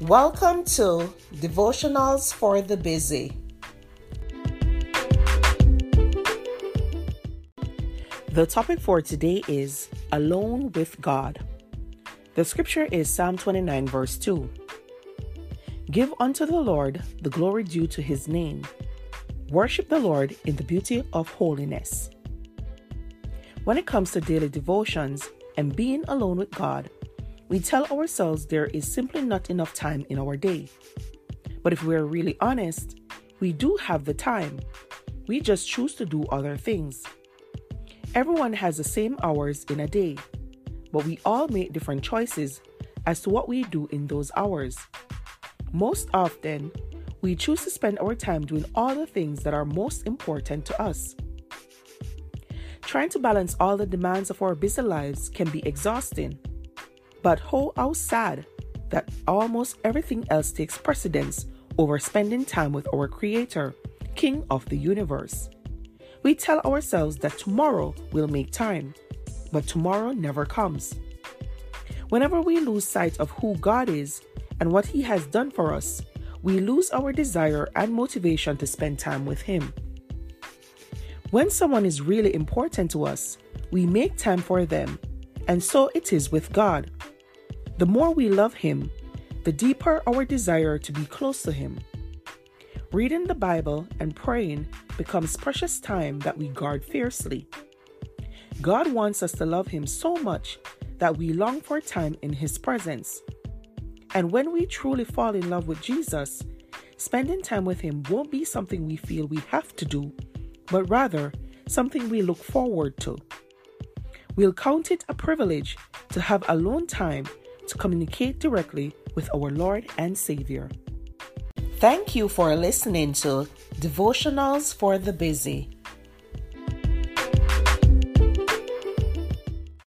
Welcome to Devotionals for the Busy. The topic for today is Alone with God. The scripture is Psalm 29, verse 2. Give unto the Lord the glory due to his name. Worship the Lord in the beauty of holiness. When it comes to daily devotions and being alone with God, we tell ourselves there is simply not enough time in our day. But if we're really honest, we do have the time. We just choose to do other things. Everyone has the same hours in a day, but we all make different choices as to what we do in those hours. Most often, we choose to spend our time doing all the things that are most important to us. Trying to balance all the demands of our busy lives can be exhausting. But how, how sad that almost everything else takes precedence over spending time with our Creator, King of the universe. We tell ourselves that tomorrow will make time, but tomorrow never comes. Whenever we lose sight of who God is and what He has done for us, we lose our desire and motivation to spend time with Him. When someone is really important to us, we make time for them, and so it is with God. The more we love Him, the deeper our desire to be close to Him. Reading the Bible and praying becomes precious time that we guard fiercely. God wants us to love Him so much that we long for time in His presence. And when we truly fall in love with Jesus, spending time with Him won't be something we feel we have to do, but rather something we look forward to. We'll count it a privilege to have alone time to communicate directly with our Lord and Savior. Thank you for listening to Devotionals for the Busy.